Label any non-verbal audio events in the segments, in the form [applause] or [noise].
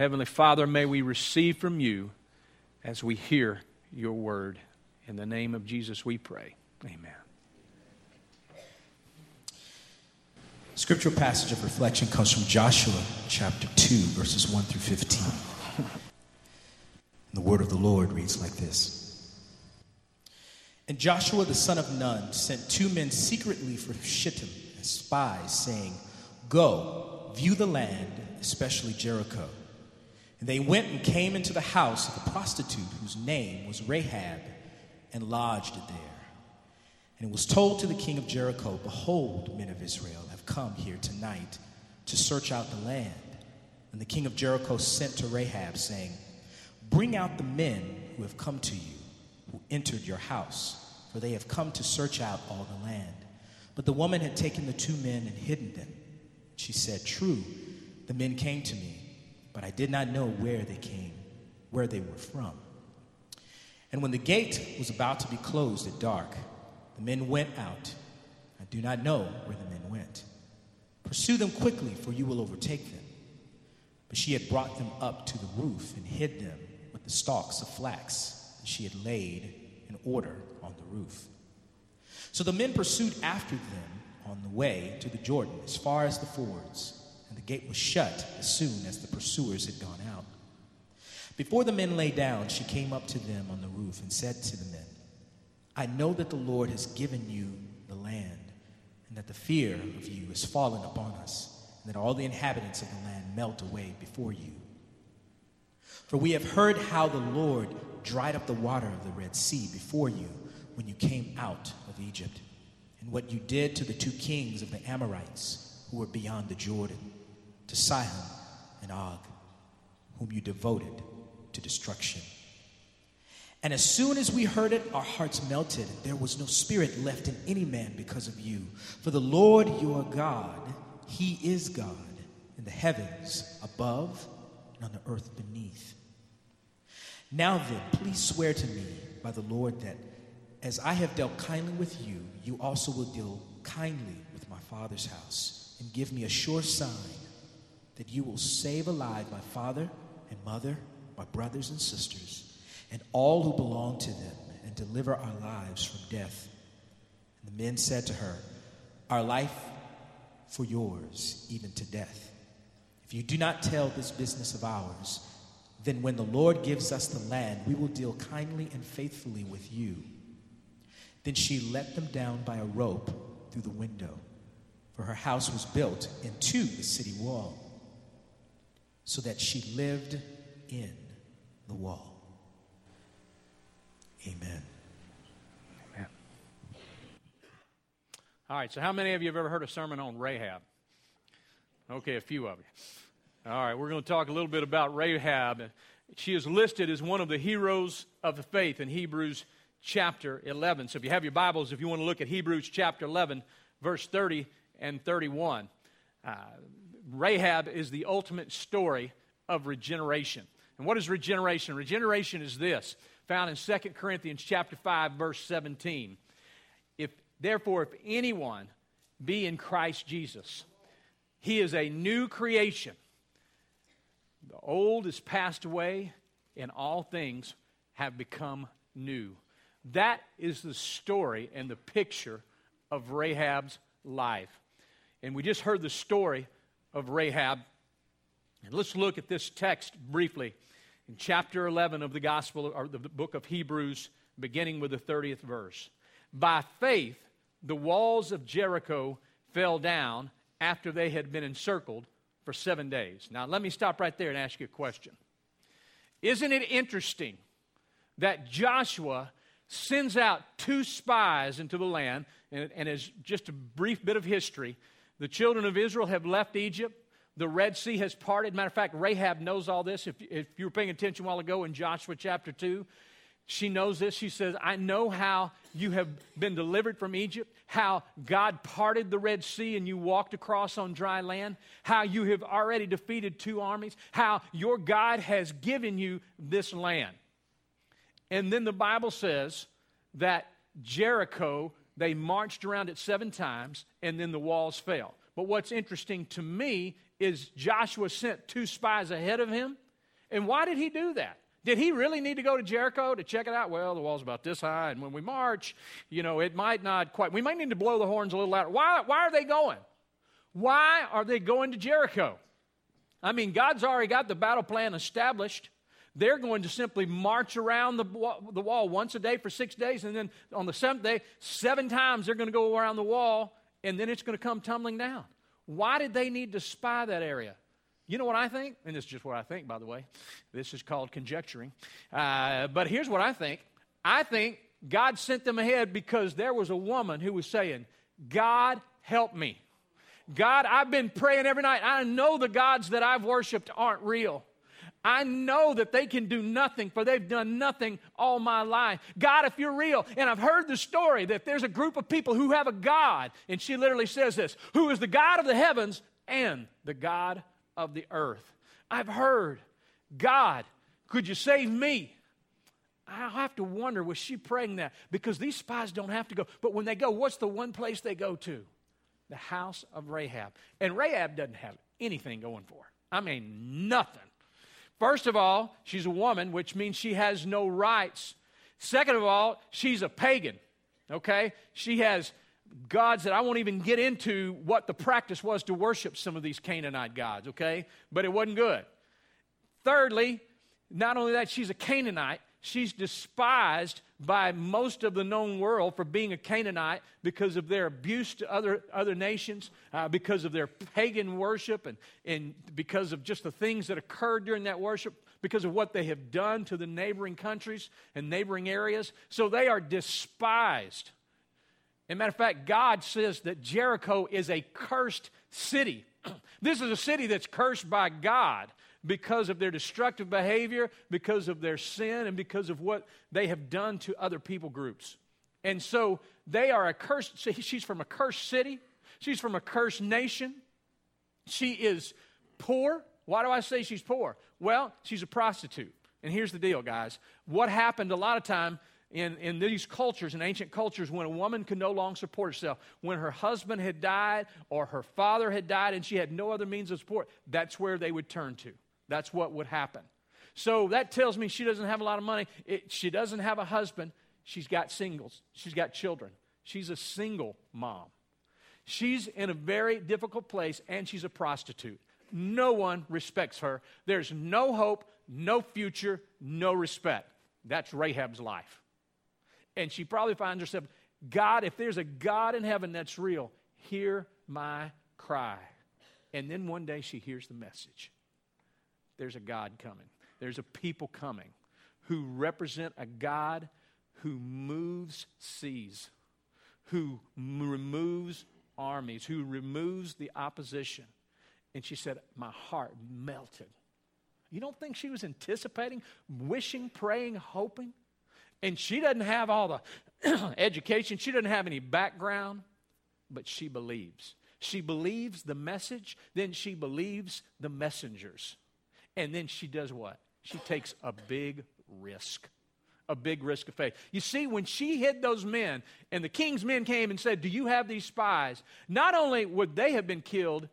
Heavenly Father, may we receive from you as we hear your word. In the name of Jesus, we pray. Amen. Scriptural passage of reflection comes from Joshua chapter 2, verses 1 through 15. the word of the Lord reads like this And Joshua the son of Nun sent two men secretly from Shittim as spies, saying, Go, view the land, especially Jericho. And they went and came into the house of a prostitute whose name was Rahab and lodged there. And it was told to the king of Jericho, Behold, men of Israel have come here tonight to search out the land. And the king of Jericho sent to Rahab, saying, Bring out the men who have come to you, who entered your house, for they have come to search out all the land. But the woman had taken the two men and hidden them. She said, True, the men came to me, but I did not know where they came, where they were from. And when the gate was about to be closed at dark, the men went out. I do not know where the men went. Pursue them quickly, for you will overtake them. But she had brought them up to the roof and hid them with the stalks of flax that she had laid in order on the roof. So the men pursued after them on the way to the Jordan as far as the fords, gate was shut as soon as the pursuers had gone out. Before the men lay down, she came up to them on the roof and said to the men, I know that the Lord has given you the land, and that the fear of you has fallen upon us, and that all the inhabitants of the land melt away before you. For we have heard how the Lord dried up the water of the Red Sea before you when you came out of Egypt, and what you did to the two kings of the Amorites who were beyond the Jordan, to Sihon and Og, whom you devoted to destruction. And as soon as we heard it, our hearts melted. There was no spirit left in any man because of you. For the Lord your God, He is God in the heavens above and on the earth beneath. Now then, please swear to me by the Lord that as I have dealt kindly with you, you also will deal kindly with my father's house, and give me a sure sign that you will save alive my father and mother, my brothers and sisters, and all who belong to them, and deliver our lives from death. And the men said to her, Our life for yours, even to death. If you do not tell this business of ours, then when the Lord gives us the land, we will deal kindly and faithfully with you. Then she let them down by a rope through the window, for her house was built into the city wall, so that she lived in the wall. Amen. Amen. All right, so how many of you have ever heard a sermon on Rahab? Okay, a few of you. All right, we're going to talk a little bit about Rahab. She is listed as one of the heroes of the faith in Hebrews chapter 11. So if you have your Bibles, if you want to look at Hebrews chapter 11, verse 30 and 31, uh, Rahab is the ultimate story of regeneration. And what is regeneration? Regeneration is this, found in 2 Corinthians chapter 5, verse 17. If therefore, if anyone be in Christ Jesus, he is a new creation. The old is passed away, and all things have become new. That is the story and the picture of Rahab's life. And we just heard the story of Rahab. And let's look at this text briefly in chapter 11 of the Gospel, or the book of Hebrews, beginning with the 30th verse. By faith, the walls of Jericho fell down after they had been encircled for seven days. Now, let me stop right there and ask you a question. Isn't it interesting that Joshua sends out two spies into the land, and, and as just a brief bit of history, the children of Israel have left Egypt. The Red Sea has parted. Matter of fact, Rahab knows all this. If, if you were paying attention a while ago in Joshua chapter 2, she knows this. She says, I know how you have been delivered from Egypt, how God parted the Red Sea and you walked across on dry land, how you have already defeated two armies, how your God has given you this land. And then the Bible says that Jericho, they marched around it seven times and then the walls fell. But what's interesting to me is Joshua sent two spies ahead of him And why did he do that? Did he really need to go to Jericho to check it out? Well, the wall's about this high, and when we march, you know, it might not quite. We might need to blow the horns a little louder. Why, why are they going? Why are they going to Jericho? I mean, God's already got the battle plan established. They're going to simply march around the, the wall once a day for six days, and then on the seventh day, seven times they're going to go around the wall, and then it's going to come tumbling down. Why did they need to spy that area? You know what I think? And this is just what I think, by the way. This is called conjecturing. Uh, but here's what I think I think God sent them ahead because there was a woman who was saying, God, help me. God, I've been praying every night. I know the gods that I've worshiped aren't real. I know that they can do nothing, for they've done nothing all my life. God, if you're real, and I've heard the story that there's a group of people who have a God, and she literally says this who is the God of the heavens and the God of the earth. I've heard, God, could you save me? I'll have to wonder, was she praying that? Because these spies don't have to go. But when they go, what's the one place they go to? The house of Rahab. And Rahab doesn't have anything going for her. I mean, nothing. First of all, she's a woman, which means she has no rights. Second of all, she's a pagan, okay? She has gods that I won't even get into what the practice was to worship some of these Canaanite gods, okay? But it wasn't good. Thirdly, not only that, she's a Canaanite, she's despised by most of the known world for being a Canaanite because of their abuse to other, other nations, uh, because of their pagan worship, and, and because of just the things that occurred during that worship, because of what they have done to the neighboring countries and neighboring areas. So they are despised. As a matter of fact, God says that Jericho is a cursed city. [clears throat] this is a city that's cursed by God because of their destructive behavior, because of their sin, and because of what they have done to other people groups. And so they are a cursed, she's from a cursed city, she's from a cursed nation, she is poor. Why do I say she's poor? Well, she's a prostitute. And here's the deal, guys. What happened a lot of time in, in these cultures, in ancient cultures, when a woman could no longer support herself, when her husband had died or her father had died and she had no other means of support, that's where they would turn to. That's what would happen. So that tells me she doesn't have a lot of money. It, she doesn't have a husband. She's got singles. She's got children. She's a single mom. She's in a very difficult place and she's a prostitute. No one respects her. There's no hope, no future, no respect. That's Rahab's life. And she probably finds herself, God, if there's a God in heaven that's real, hear my cry. And then one day she hears the message there's a God coming. There's a people coming who represent a God who moves seas, who m- removes armies, who removes the opposition. And she said, My heart melted. You don't think she was anticipating, wishing, praying, hoping? And she doesn't have all the [clears throat] education, she doesn't have any background, but she believes. She believes the message, then she believes the messengers. And then she does what? She takes a big risk. A big risk of faith. You see, when she hid those men, and the king's men came and said, Do you have these spies? Not only would they have been killed,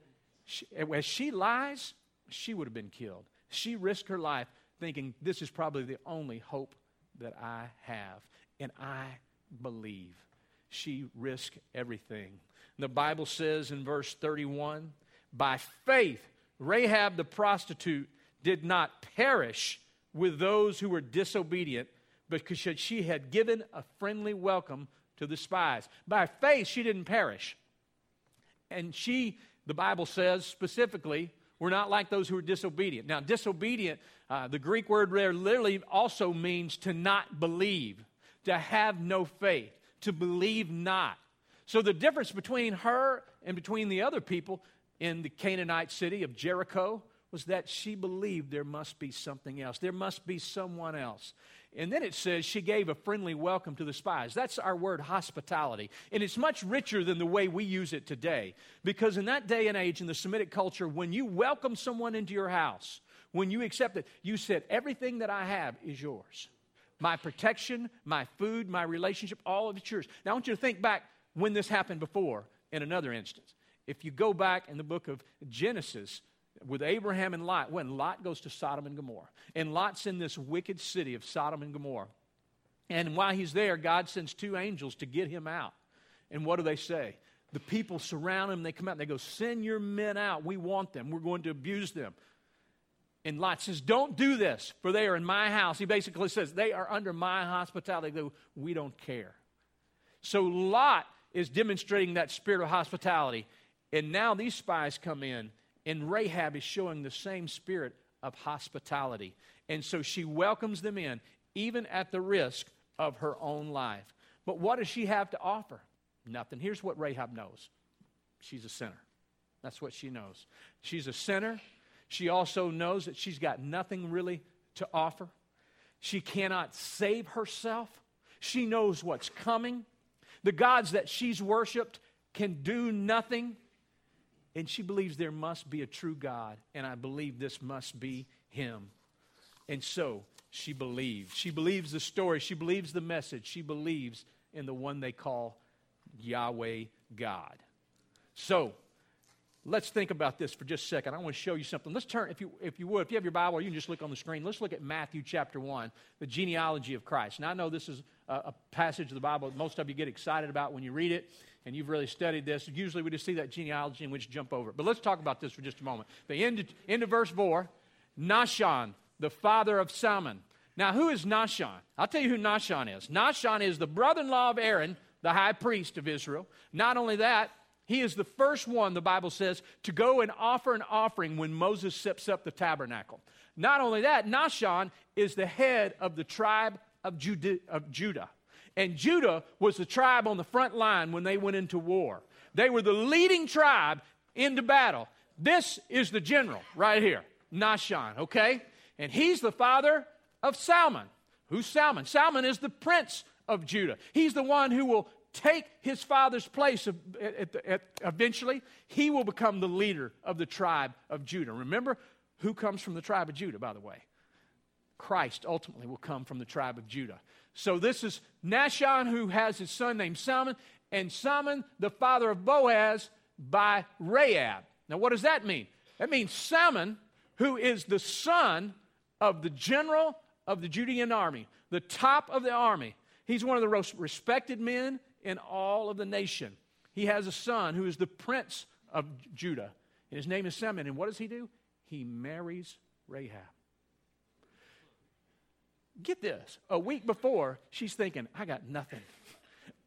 she, as she lies, she would have been killed. She risked her life thinking, This is probably the only hope that I have. And I believe. She risked everything. The Bible says in verse 31 By faith, Rahab the prostitute did not perish with those who were disobedient because she had given a friendly welcome to the spies. By faith, she didn't perish. And she, the Bible says specifically, were not like those who were disobedient. Now, disobedient, uh, the Greek word there literally also means to not believe, to have no faith, to believe not. So, the difference between her and between the other people in the Canaanite city of Jericho was that she believed there must be something else. There must be someone else. And then it says she gave a friendly welcome to the spies. That's our word hospitality. And it's much richer than the way we use it today. Because in that day and age, in the Semitic culture, when you welcome someone into your house, when you accept it, you said, Everything that I have is yours. My protection, my food, my relationship, all of it's yours. Now I want you to think back when this happened before in another instance. If you go back in the book of Genesis, with Abraham and Lot when Lot goes to Sodom and Gomorrah. And Lot's in this wicked city of Sodom and Gomorrah. And while he's there, God sends two angels to get him out. And what do they say? The people surround him. They come out and they go, Send your men out. We want them. We're going to abuse them. And Lot says, Don't do this, for they are in my house. He basically says, They are under my hospitality. They go, We don't care. So Lot is demonstrating that spirit of hospitality. And now these spies come in, and Rahab is showing the same spirit of hospitality. And so she welcomes them in, even at the risk of her own life. But what does she have to offer? Nothing. Here's what Rahab knows she's a sinner. That's what she knows. She's a sinner. She also knows that she's got nothing really to offer. She cannot save herself. She knows what's coming. The gods that she's worshiped can do nothing. And she believes there must be a true God, and I believe this must be Him. And so she believes. She believes the story. She believes the message. She believes in the one they call Yahweh God. So, let's think about this for just a second. I want to show you something. Let's turn, if you, if you would, if you have your Bible, you can just look on the screen. Let's look at Matthew chapter 1, the genealogy of Christ. Now, I know this is a, a passage of the Bible that most of you get excited about when you read it, and you've really studied this. Usually we just see that genealogy and we just jump over it. But let's talk about this for just a moment. The end, end of verse 4 Nahshon, the father of Salmon. Now, who is Nahshon? I'll tell you who Nahshon is. Nahshon is the brother in law of Aaron, the high priest of Israel. Not only that, he is the first one, the Bible says, to go and offer an offering when Moses sets up the tabernacle. Not only that, Nahshon is the head of the tribe of Judah, of Judah. And Judah was the tribe on the front line when they went into war. They were the leading tribe into battle. This is the general right here, Nahshon, okay? And he's the father of Salmon. Who's Salmon? Salmon is the prince of Judah. He's the one who will take his father's place eventually. He will become the leader of the tribe of Judah. Remember who comes from the tribe of Judah, by the way? Christ ultimately will come from the tribe of Judah. So this is Nahshon who has his son named Salmon, and Salmon, the father of Boaz, by Rahab. Now, what does that mean? That means Salmon, who is the son of the general of the Judean army, the top of the army. He's one of the most respected men in all of the nation. He has a son who is the prince of Judah, and his name is Salmon. And what does he do? He marries Rahab. Get this. A week before, she's thinking, I got nothing.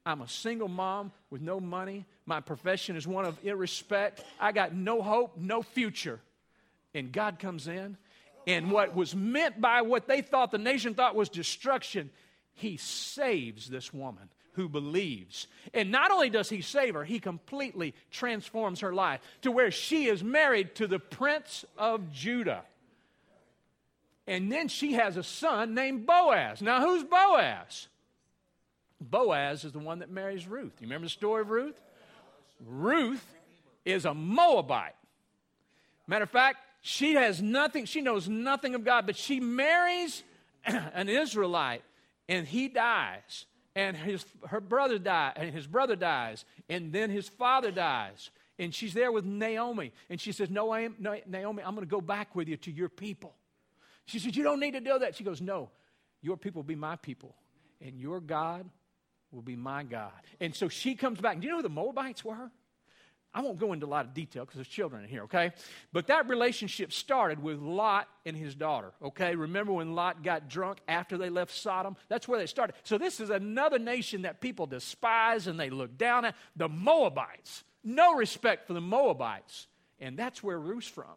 I'm a single mom with no money. My profession is one of irrespect. I got no hope, no future. And God comes in, and what was meant by what they thought the nation thought was destruction, He saves this woman who believes. And not only does He save her, He completely transforms her life to where she is married to the Prince of Judah. And then she has a son named Boaz. Now, who's Boaz? Boaz is the one that marries Ruth. You remember the story of Ruth? Ruth is a Moabite. Matter of fact, she has nothing, she knows nothing of God, but she marries [clears throat] an Israelite and he dies. And his her brother dies, and his brother dies, and then his father dies. And she's there with Naomi. And she says, No, Naomi, I'm going to go back with you to your people. She says, You don't need to do that. She goes, No, your people will be my people, and your God will be my God. And so she comes back. Do you know who the Moabites were? I won't go into a lot of detail because there's children in here, okay? But that relationship started with Lot and his daughter, okay? Remember when Lot got drunk after they left Sodom? That's where they started. So this is another nation that people despise and they look down at. The Moabites. No respect for the Moabites. And that's where Ruth's from.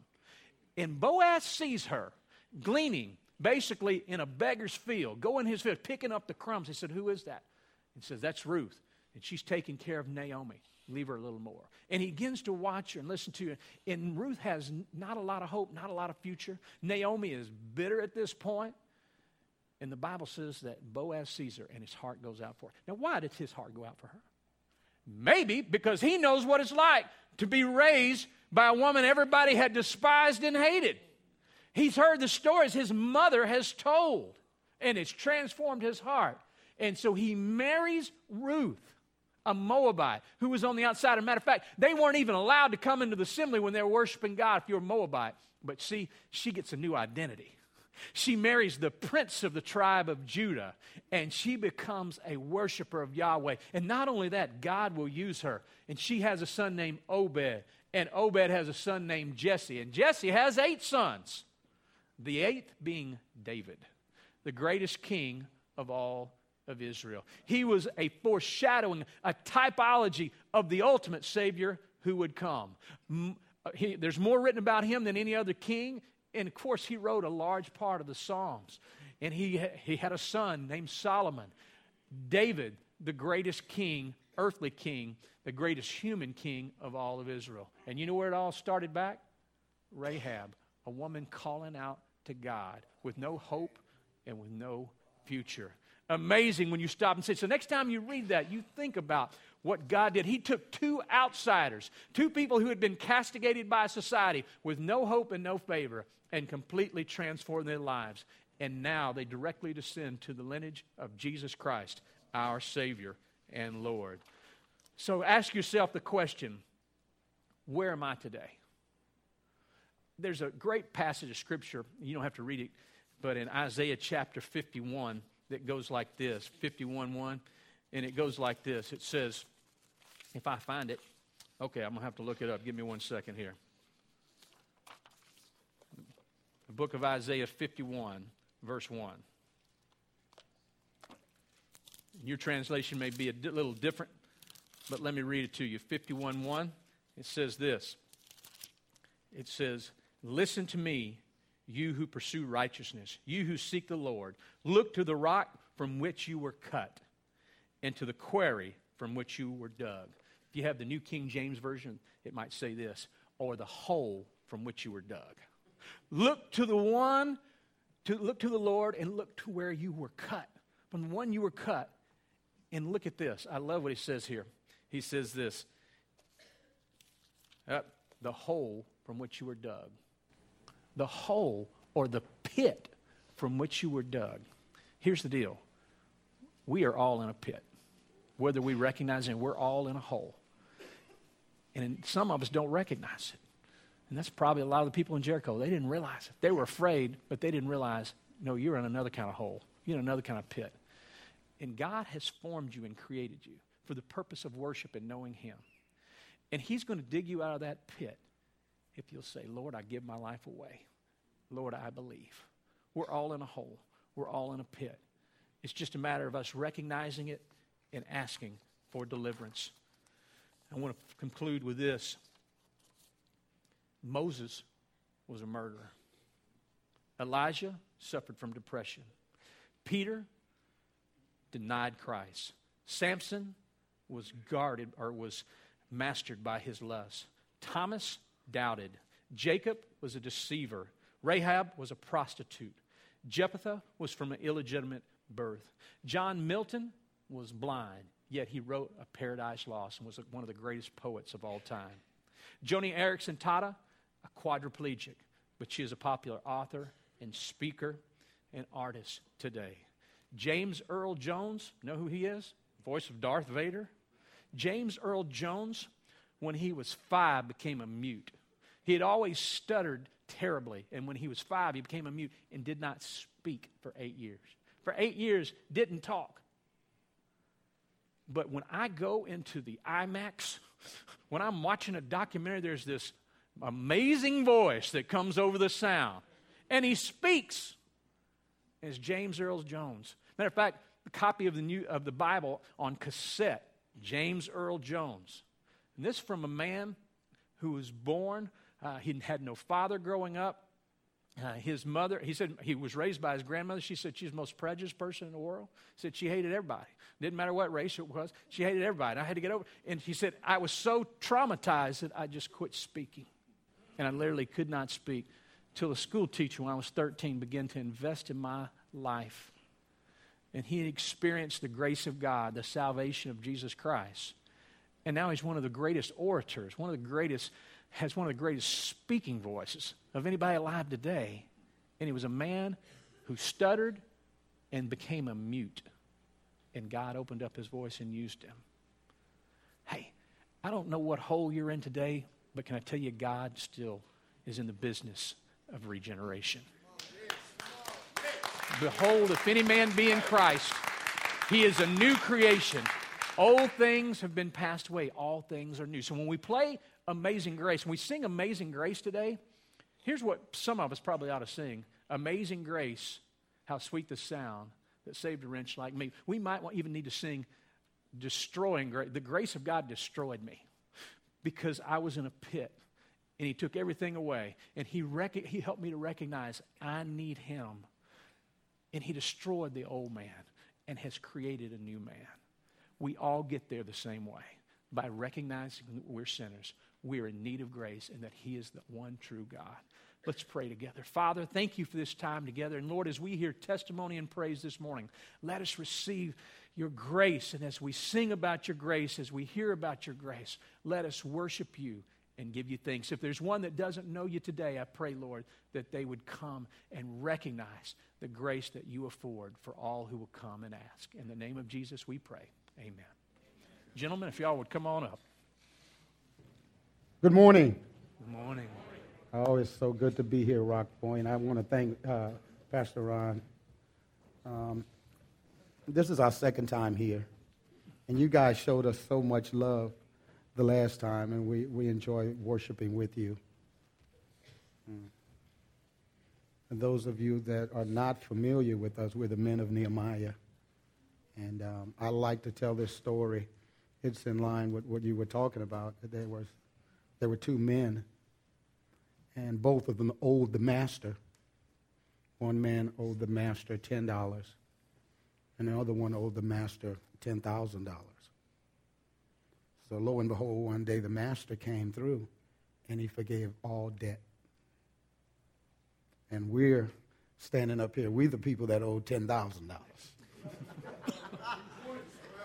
And Boaz sees her gleaning, basically in a beggar's field, going his field, picking up the crumbs. He said, Who is that? He says, That's Ruth. And she's taking care of Naomi. Leave her a little more. And he begins to watch her and listen to her. And Ruth has not a lot of hope, not a lot of future. Naomi is bitter at this point. And the Bible says that Boaz sees her and his heart goes out for her. Now, why did his heart go out for her? Maybe because he knows what it's like to be raised by a woman everybody had despised and hated. He's heard the stories his mother has told, and it's transformed his heart. And so he marries Ruth, a Moabite who was on the outside. As a matter of fact, they weren't even allowed to come into the assembly when they were worshiping God if you're a Moabite. But see, she gets a new identity. She marries the prince of the tribe of Judah, and she becomes a worshiper of Yahweh. And not only that, God will use her. And she has a son named Obed, and Obed has a son named Jesse, and Jesse has eight sons, the eighth being David, the greatest king of all of Israel. He was a foreshadowing, a typology of the ultimate Savior who would come. Uh, he, there's more written about him than any other king. And of course, he wrote a large part of the Psalms. And he, he had a son named Solomon. David, the greatest king, earthly king, the greatest human king of all of Israel. And you know where it all started back? Rahab, a woman calling out to God with no hope and with no future. Amazing when you stop and say, so next time you read that, you think about what God did. He took two outsiders, two people who had been castigated by society with no hope and no favor, and completely transformed their lives. And now they directly descend to the lineage of Jesus Christ, our Savior and Lord. So ask yourself the question where am I today? There's a great passage of Scripture, you don't have to read it, but in Isaiah chapter 51, that goes like this 51 1, and it goes like this. It says, if I find it, okay, I'm going to have to look it up. Give me one second here. The book of Isaiah 51, verse 1. Your translation may be a di- little different, but let me read it to you. 51 1, it says this It says, Listen to me, you who pursue righteousness, you who seek the Lord. Look to the rock from which you were cut, and to the quarry from which you were dug. If you have the New King James Version, it might say this or the hole from which you were dug. Look to the one, to look to the Lord and look to where you were cut. From the one you were cut. And look at this. I love what he says here. He says this uh, the hole from which you were dug. The hole or the pit from which you were dug. Here's the deal we are all in a pit. Whether we recognize it, we're all in a hole. And some of us don't recognize it. And that's probably a lot of the people in Jericho. They didn't realize it. They were afraid, but they didn't realize, no, you're in another kind of hole. You're in another kind of pit. And God has formed you and created you for the purpose of worship and knowing Him. And He's going to dig you out of that pit if you'll say, Lord, I give my life away. Lord, I believe. We're all in a hole, we're all in a pit. It's just a matter of us recognizing it and asking for deliverance. I want to conclude with this Moses was a murderer, Elijah suffered from depression, Peter denied Christ, Samson was guarded or was mastered by his lust, Thomas doubted, Jacob was a deceiver, Rahab was a prostitute, Jephthah was from an illegitimate birth, John Milton was blind, yet he wrote A Paradise Lost and was one of the greatest poets of all time. Joni Eareckson Tada, a quadriplegic, but she is a popular author and speaker and artist today. James Earl Jones, know who he is? Voice of Darth Vader. James Earl Jones, when he was five, became a mute. He had always stuttered terribly, and when he was five, he became a mute and did not speak for eight years. For eight years, didn't talk. But when I go into the IMAX, [laughs] when I'm watching a documentary, there's this amazing voice that comes over the sound. And he speaks as James Earl Jones. Matter of fact, a copy of the, new, of the Bible on cassette, James Earl Jones. And this from a man who was born, uh, he had no father growing up. Uh, his mother, he said he was raised by his grandmother. She said she's the most prejudiced person in the world. Said she hated everybody. Didn't matter what race it was. She hated everybody. And I had to get over. And he said I was so traumatized that I just quit speaking, and I literally could not speak till a school teacher when I was 13 began to invest in my life, and he experienced the grace of God, the salvation of Jesus Christ, and now he's one of the greatest orators, one of the greatest has one of the greatest speaking voices of anybody alive today. And he was a man who stuttered and became a mute. And God opened up his voice and used him. Hey, I don't know what hole you're in today, but can I tell you, God still is in the business of regeneration. Behold, if any man be in Christ, he is a new creation. Old things have been passed away, all things are new. So when we play Amazing Grace, when we sing Amazing Grace today, here's what some of us probably ought to sing Amazing Grace, how sweet the sound that saved a wretch like me. We might even need to sing Destroying Grace. The grace of God destroyed me because I was in a pit and He took everything away. And He, rec- he helped me to recognize I need Him. And He destroyed the old man and has created a new man. We all get there the same way by recognizing that we're sinners. We're in need of grace and that He is the one true God. Let's pray together. Father, thank you for this time together. And Lord, as we hear testimony and praise this morning, let us receive your grace. And as we sing about your grace, as we hear about your grace, let us worship you and give you thanks. If there's one that doesn't know you today, I pray, Lord, that they would come and recognize the grace that you afford for all who will come and ask. In the name of Jesus, we pray. Amen. Gentlemen, if y'all would come on up. Good morning. Good morning. Oh, it's so good to be here, Rock Point. I want to thank uh, Pastor Ron. Um, this is our second time here, and you guys showed us so much love the last time, and we, we enjoy worshiping with you. And those of you that are not familiar with us, we're the men of Nehemiah. And um, I like to tell this story. It's in line with what you were talking about. There, was, there were two men and both of them owed the master. One man owed the master $10, and the other one owed the master $10,000. So lo and behold, one day the master came through and he forgave all debt. And we're standing up here. We're the people that owe $10,000.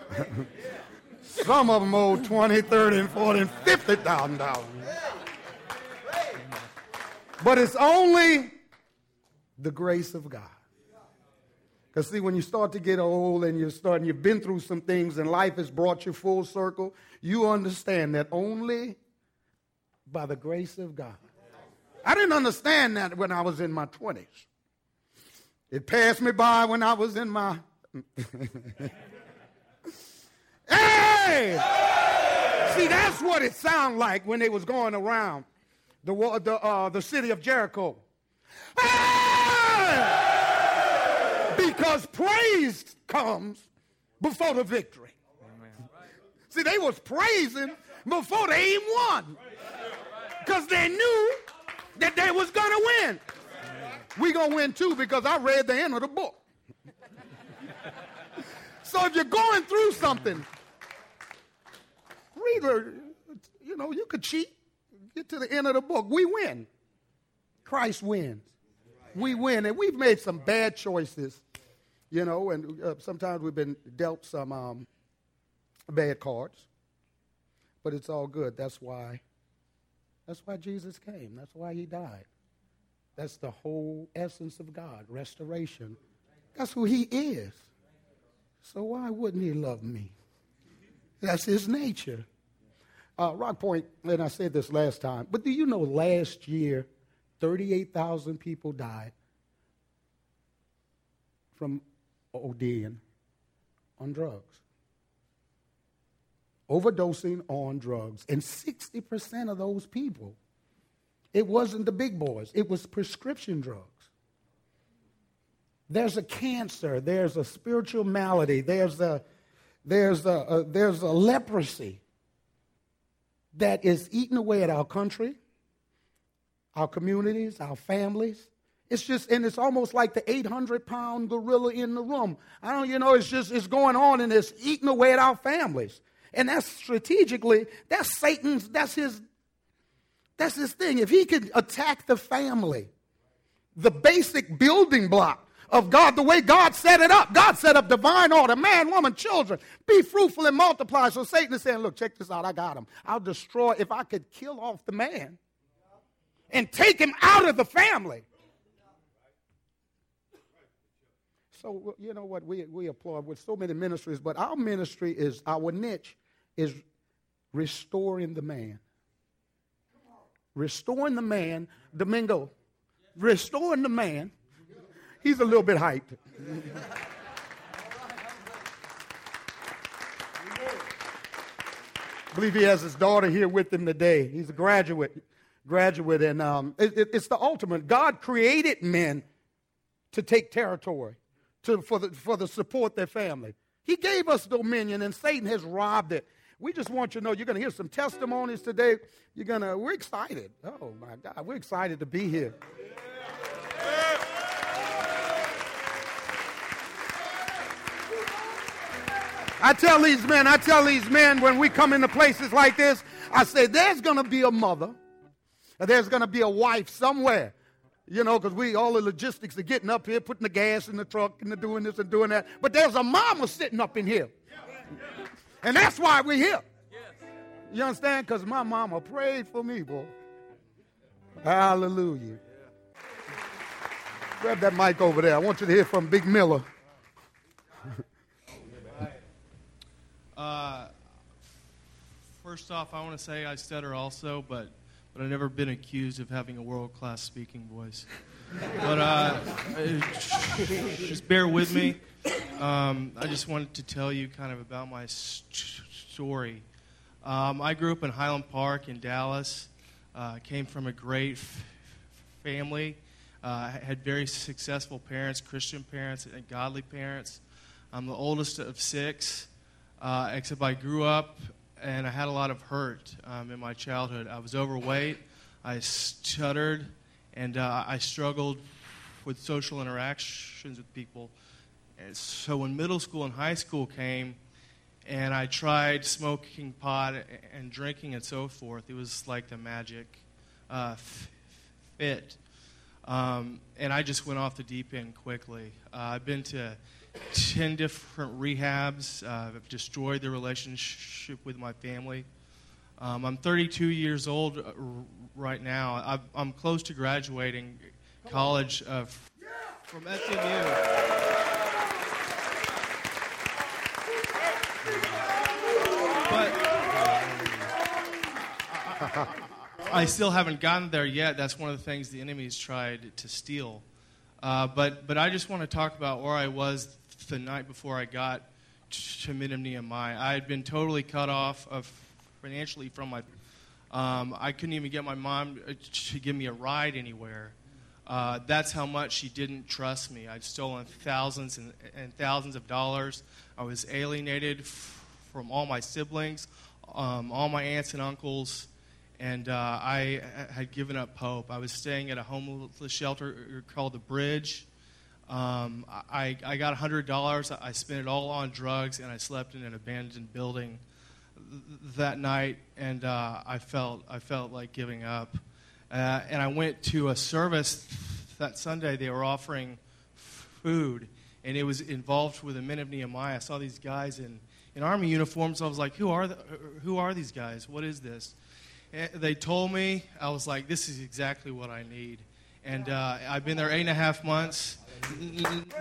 [laughs] Some of them owe 20, 30, and 40, and $50,000. But it's only the grace of God. Because see, when you start to get old and you're starting, you've been through some things and life has brought you full circle, you understand that only by the grace of God. I didn't understand that when I was in my 20s. It passed me by when I was in my. [laughs] hey! See, that's what it sounded like when they was going around the, the, uh, the city of Jericho. Ah! Because praise comes before the victory. See, they was praising before they even won. Because they knew that they was going to win. we going to win too because I read the end of the book. so if you're going through something, read, you know, you could cheat get to the end of the book, we win. Christ wins. We win. And we've made some bad choices, you know, and uh, sometimes we've been dealt some um, bad cards. But it's all good. That's why. That's why Jesus came. That's why he died. That's the whole essence of God, restoration. That's who he is. So why wouldn't he love me? That's his nature. Uh, Rock Point, and I said this last time, but do you know last year 38,000 people died from ODing on drugs? Overdosing on drugs. And 60% of those people, it wasn't the big boys, it was prescription drugs. There's a cancer, there's a spiritual malady, there's a, there's a, a there's a leprosy that is eating away at our country, our communities, our families. It's just, and it's almost like the 800 pound gorilla in the room. I don't, you know, it's just, it's going on and it's eating away at our families. And that's strategically, that's Satan's, that's his, that's his thing. If he could attack the family, the basic building block of God the way God set it up. God set up divine order man, woman, children. Be fruitful and multiply. So Satan is saying, Look, check this out. I got him. I'll destroy if I could kill off the man and take him out of the family. So, you know what? We, we applaud with so many ministries, but our ministry is, our niche is restoring the man. Restoring the man, Domingo, restoring the man. He's a little bit hyped. I believe he has his daughter here with him today. He's a graduate, graduate, and um, it, it, it's the ultimate. God created men to take territory, to for the for the support their family. He gave us dominion, and Satan has robbed it. We just want you to know you're going to hear some testimonies today. You're going to. We're excited. Oh my God, we're excited to be here. I tell these men, I tell these men when we come into places like this, I say, there's going to be a mother, there's going to be a wife somewhere. You know, because we, all the logistics of getting up here, putting the gas in the truck and the doing this and doing that. But there's a mama sitting up in here. And that's why we're here. You understand? Because my mama prayed for me, boy. Hallelujah. Grab that mic over there. I want you to hear from Big Miller. [laughs] Uh, first off, I want to say I stutter also, but but I've never been accused of having a world class speaking voice. But uh, [laughs] just bear with me. Um, I just wanted to tell you kind of about my st- story. Um, I grew up in Highland Park in Dallas. Uh, came from a great f- family. Uh, had very successful parents, Christian parents, and godly parents. I'm the oldest of six uh, except I grew up and I had a lot of hurt um, in my childhood. I was overweight, I stuttered, and uh, I struggled with social interactions with people. And so when middle school and high school came, and I tried smoking pot and drinking and so forth, it was like the magic uh, fit. Um, and I just went off the deep end quickly. Uh, I've been to 10 different rehabs. Uh, I've destroyed the relationship with my family. Um, I'm 32 years old uh, right now. i am close to graduating college uh, from SMU. But I, I still haven't gotten there yet. That's one of the things the enemy's tried to steal. Uh, but, but I just want to talk about where I was the night before I got to Minim Nehemiah. I had been totally cut off of financially from my. Um, I couldn't even get my mom uh, to give me a ride anywhere. Uh, that's how much she didn't trust me. I'd stolen thousands and, and thousands of dollars. I was alienated f- from all my siblings, um, all my aunts and uncles, and uh, I had given up hope. I was staying at a homeless shelter called the Bridge. Um, I, I got $100. I spent it all on drugs, and I slept in an abandoned building that night, and uh, I, felt, I felt like giving up. Uh, and I went to a service that Sunday. They were offering food, and it was involved with the men of Nehemiah. I saw these guys in, in army uniforms. I was like, who are, the, who are these guys? What is this? And they told me, I was like, this is exactly what I need. And uh, I've been there eight and a half months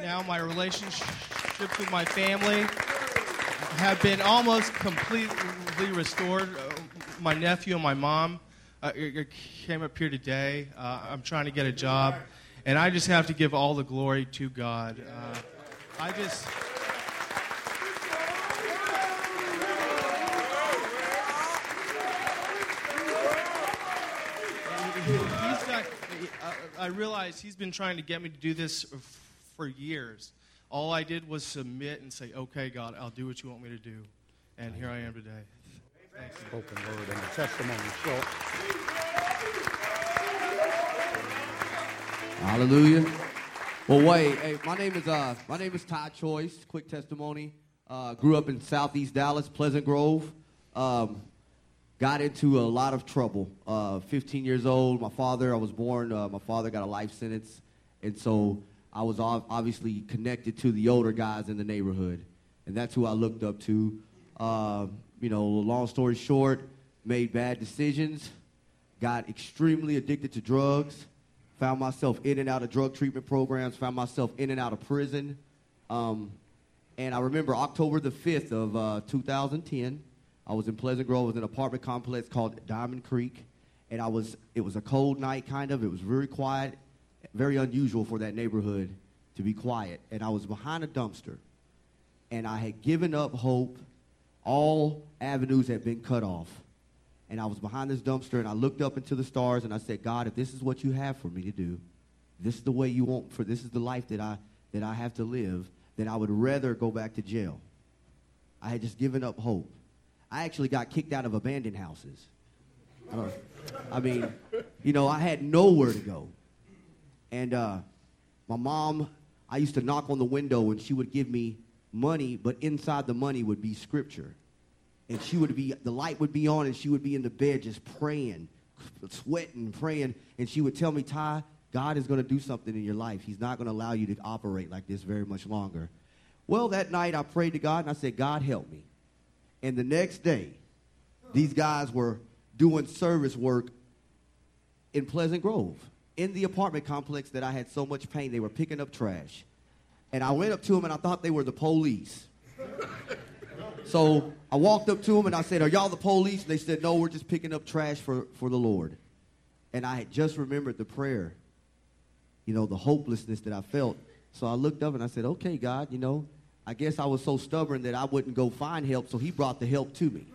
now my relationships with my family have been almost completely restored. Uh, my nephew and my mom uh, came up here today. Uh, I'm trying to get a job, and I just have to give all the glory to God. Uh, I just. I realize he's been trying to get me to do this for years. All I did was submit and say, okay, God, I'll do what you want me to do. And here I am today. Thanks. Spoken word and the testimony. So, Hallelujah. Well, wait. Hey, my name is uh, my name is Todd Choice. Quick testimony. Uh, grew up in Southeast Dallas, Pleasant Grove. Um, got into a lot of trouble. Uh, 15 years old, my father, I was born, uh, my father got a life sentence. And so I was obviously connected to the older guys in the neighborhood. And that's who I looked up to. Uh, you know, long story short, made bad decisions, got extremely addicted to drugs, found myself in and out of drug treatment programs, found myself in and out of prison. Um, and I remember October the 5th of uh, 2010, I was in Pleasant Grove. It was an apartment complex called Diamond Creek, and I was. It was a cold night, kind of. It was very quiet, very unusual for that neighborhood to be quiet. And I was behind a dumpster, and I had given up hope. All avenues had been cut off, and I was behind this dumpster, and I looked up into the stars, and I said, God, if this is what you have for me to do, this is the way you want for this is the life that I that I have to live, then I would rather go back to jail. I had just given up hope. I actually got kicked out of abandoned houses. I, I mean, you know, I had nowhere to go. And uh, my mom, I used to knock on the window and she would give me money, but inside the money would be scripture. And she would be, the light would be on and she would be in the bed just praying, sweating, praying. And she would tell me, Ty, God is going to do something in your life. He's not going to allow you to operate like this very much longer. Well, that night I prayed to God and I said, God, help me. And the next day, these guys were doing service work in Pleasant Grove, in the apartment complex that I had so much pain. They were picking up trash. And I went up to them and I thought they were the police. so I walked up to them and I said, Are y'all the police? And they said, No, we're just picking up trash for, for the Lord. And I had just remembered the prayer, you know, the hopelessness that I felt. So I looked up and I said, Okay, God, you know, I guess I was so stubborn that I wouldn't go find help, so he brought the help to me.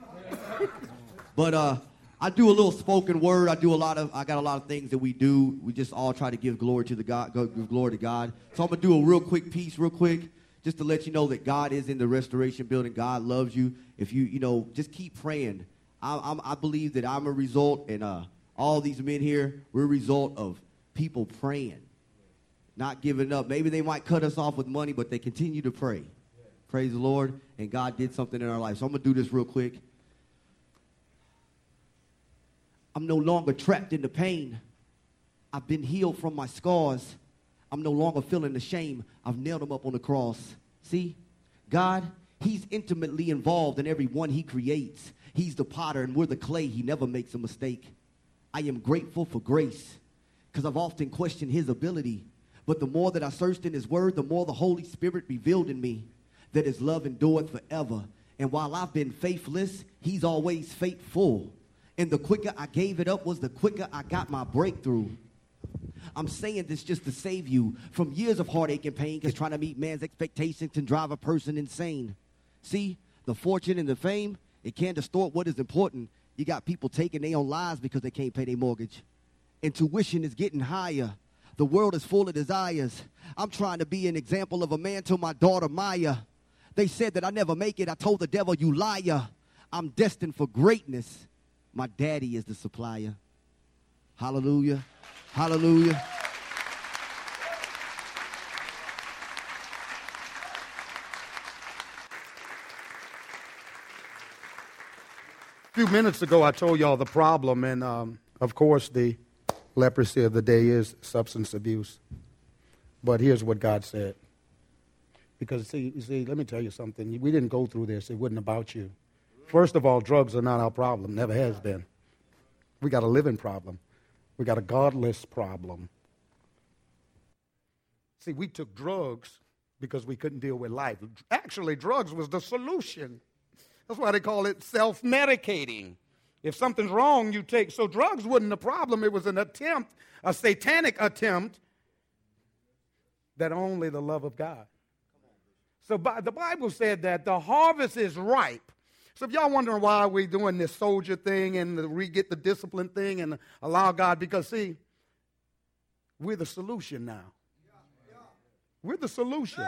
[laughs] but uh, I do a little spoken word. I do a lot of. I got a lot of things that we do. We just all try to give glory to the God, give glory to God. So I'm gonna do a real quick piece, real quick, just to let you know that God is in the restoration building. God loves you. If you, you know, just keep praying. I, I'm, I believe that I'm a result, and uh, all these men here, we're a result of people praying, not giving up. Maybe they might cut us off with money, but they continue to pray. Praise the Lord. And God did something in our life. So I'm going to do this real quick. I'm no longer trapped in the pain. I've been healed from my scars. I'm no longer feeling the shame. I've nailed them up on the cross. See? God, He's intimately involved in every one He creates. He's the potter and we're the clay. He never makes a mistake. I am grateful for grace because I've often questioned His ability. But the more that I searched in His Word, the more the Holy Spirit revealed in me that his love endureth forever. And while I've been faithless, he's always faithful. And the quicker I gave it up was the quicker I got my breakthrough. I'm saying this just to save you from years of heartache and pain because trying to meet man's expectations can drive a person insane. See, the fortune and the fame, it can distort what is important. You got people taking their own lives because they can't pay their mortgage. And tuition is getting higher. The world is full of desires. I'm trying to be an example of a man to my daughter Maya. They said that I never make it. I told the devil, you liar. I'm destined for greatness. My daddy is the supplier. Hallelujah. Hallelujah. A few minutes ago, I told y'all the problem, and um, of course, the leprosy of the day is substance abuse. But here's what God said because, see, see, let me tell you something. We didn't go through this, it wasn't about you. First of all, drugs are not our problem, never has been. We got a living problem, we got a godless problem. See, we took drugs because we couldn't deal with life. Actually, drugs was the solution. That's why they call it self medicating. If something's wrong, you take. So drugs wasn't a problem. It was an attempt, a satanic attempt that only the love of God so the Bible said that the harvest is ripe. So if y'all wondering why we're doing this soldier thing and the, we get the discipline thing and allow God, because see, we're the solution now. We're the solution.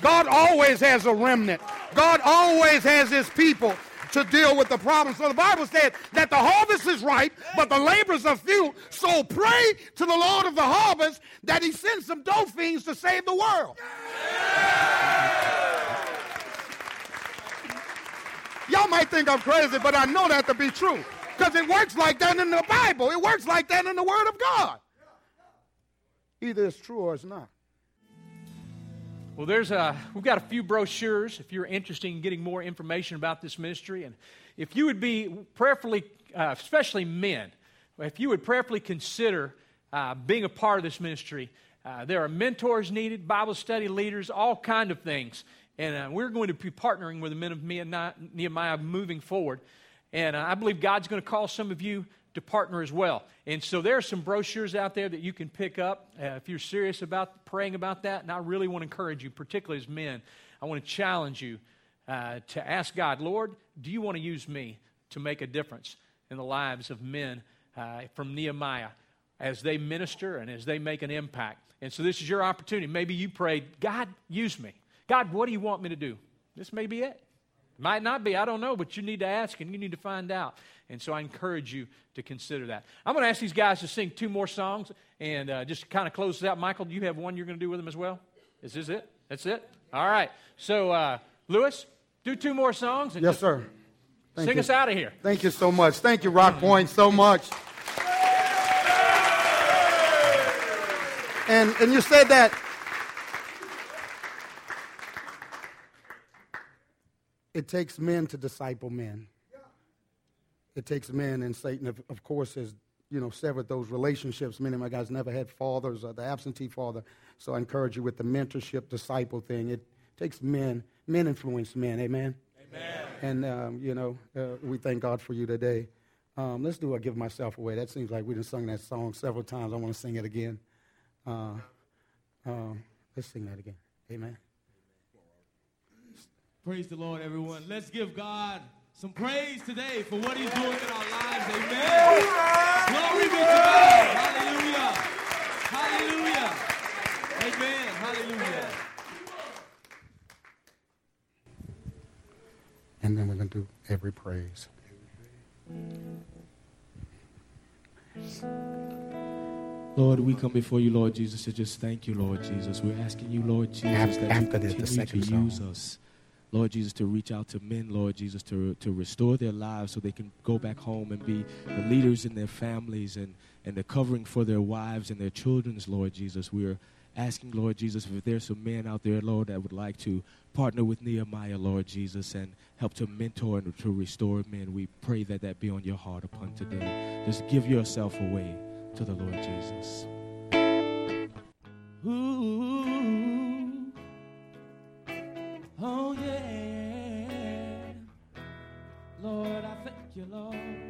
God always has a remnant. God always has his people to deal with the problem. So the Bible said that the harvest is ripe, but the laborers are few. So pray to the Lord of the harvest that he sends some dope fiends to save the world. Y'all might think I'm crazy, but I know that to be true. Because it works like that in the Bible. It works like that in the Word of God. Either it's true or it's not. Well, there's a, we've got a few brochures if you're interested in getting more information about this ministry. And if you would be prayerfully, uh, especially men, if you would prayerfully consider uh, being a part of this ministry, uh, there are mentors needed, Bible study leaders, all kind of things. And uh, we're going to be partnering with the men of Nehemiah moving forward. And uh, I believe God's going to call some of you to partner as well. And so there are some brochures out there that you can pick up uh, if you're serious about praying about that. And I really want to encourage you, particularly as men, I want to challenge you uh, to ask God, Lord, do you want to use me to make a difference in the lives of men uh, from Nehemiah as they minister and as they make an impact? And so this is your opportunity. Maybe you prayed, God, use me. God, what do you want me to do? This may be it. Might not be, I don't know, but you need to ask and you need to find out. And so I encourage you to consider that. I'm going to ask these guys to sing two more songs and uh, just kind of close this out. Michael, do you have one you're going to do with them as well? Is this it? That's it? All right. So, uh, Lewis, do two more songs. yes, sir. Thank sing you. us out of here. Thank you so much. Thank you, Rock Point, so much. And, and you said that it takes men to disciple men. It takes men, and Satan, of, of course, has you know severed those relationships. Many of my guys never had fathers or the absentee father. So I encourage you with the mentorship disciple thing. It takes men. Men influence men. Amen. Amen. And um, you know, uh, we thank God for you today. Um, let's do a give myself away. That seems like we have sung that song several times. I want to sing it again. Uh, um, let's sing that again. Amen. Praise the Lord, everyone. Let's give God some praise today for what He's doing in our lives. Amen. Glory be to God. Hallelujah. Hallelujah. Amen. Hallelujah. And then we're going to do every praise. Lord, we come before you, Lord Jesus, to just thank you, Lord Jesus. We're asking you, Lord Jesus, after, that after you continue to song. use us. Lord Jesus, to reach out to men, Lord Jesus, to, to restore their lives so they can go back home and be the leaders in their families and, and the covering for their wives and their children's, Lord Jesus. We are asking, Lord Jesus, if there's some men out there, Lord, that would like to partner with Nehemiah, Lord Jesus, and help to mentor and to restore men. We pray that that be on your heart upon today. Just give yourself away to the Lord Jesus. Ooh, oh yeah. Lord, I thank you, Lord.